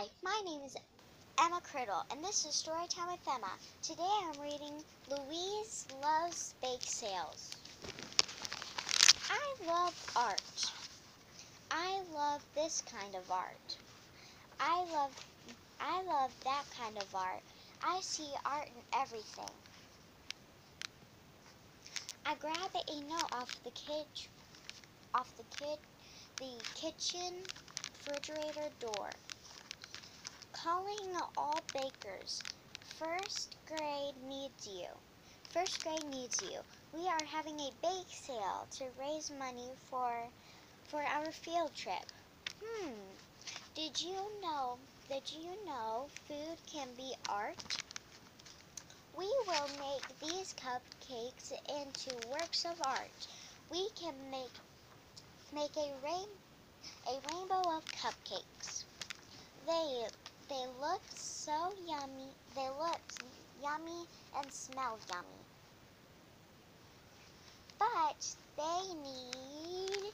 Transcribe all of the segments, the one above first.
Hi, my name is Emma Criddle, and this is Storytime with Emma. Today I'm reading Louise Loves Bake Sales. I love art. I love this kind of art. I love I love that kind of art. I see art in everything. I grab a note off the kid off the kid the kitchen refrigerator door. Calling all bakers. First grade needs you. First grade needs you. We are having a bake sale to raise money for for our field trip. Hmm. Did you know did you know food can be art? We will make these cupcakes into works of art. We can make make a rain a rainbow of cupcakes. They they look so yummy. They look yummy and smell yummy. But they need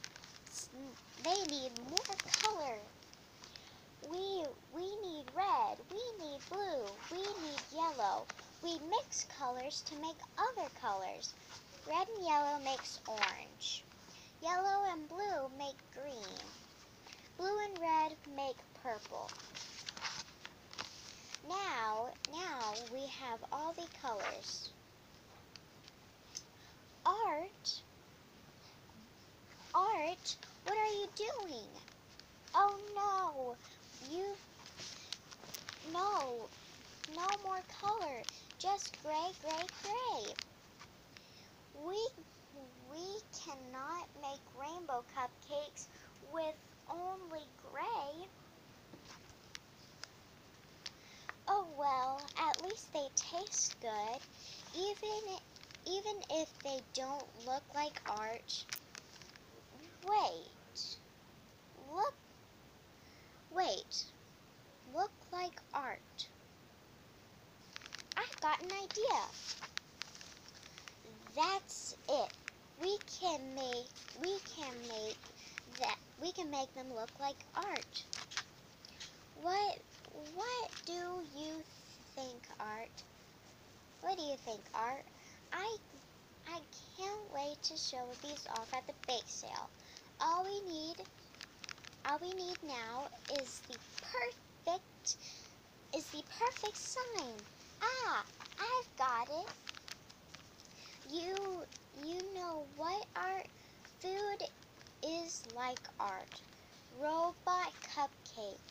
they need more color. We we need red, we need blue, we need yellow. We mix colors to make other colors. Red and yellow makes orange. Yellow and blue make green. Blue and red make purple. Now, now we have all the colors. Art? Art? What are you doing? Oh no! You... No! No more color. Just gray, gray, gray. We, we cannot make rainbow cupcakes with only gray. Oh well, at least they good, even even if they don't look like art. Wait. Look. Wait. Look like art. I've got an idea. That's it. We can make we can make that we can make them look like art. What what do you think, Art? What do you think, Art? I I can't wait to show these off at the bake sale. All we need all we need now is the perfect is the perfect sign. Ah, I've got it. You you know what art food is like art. Robot cupcake.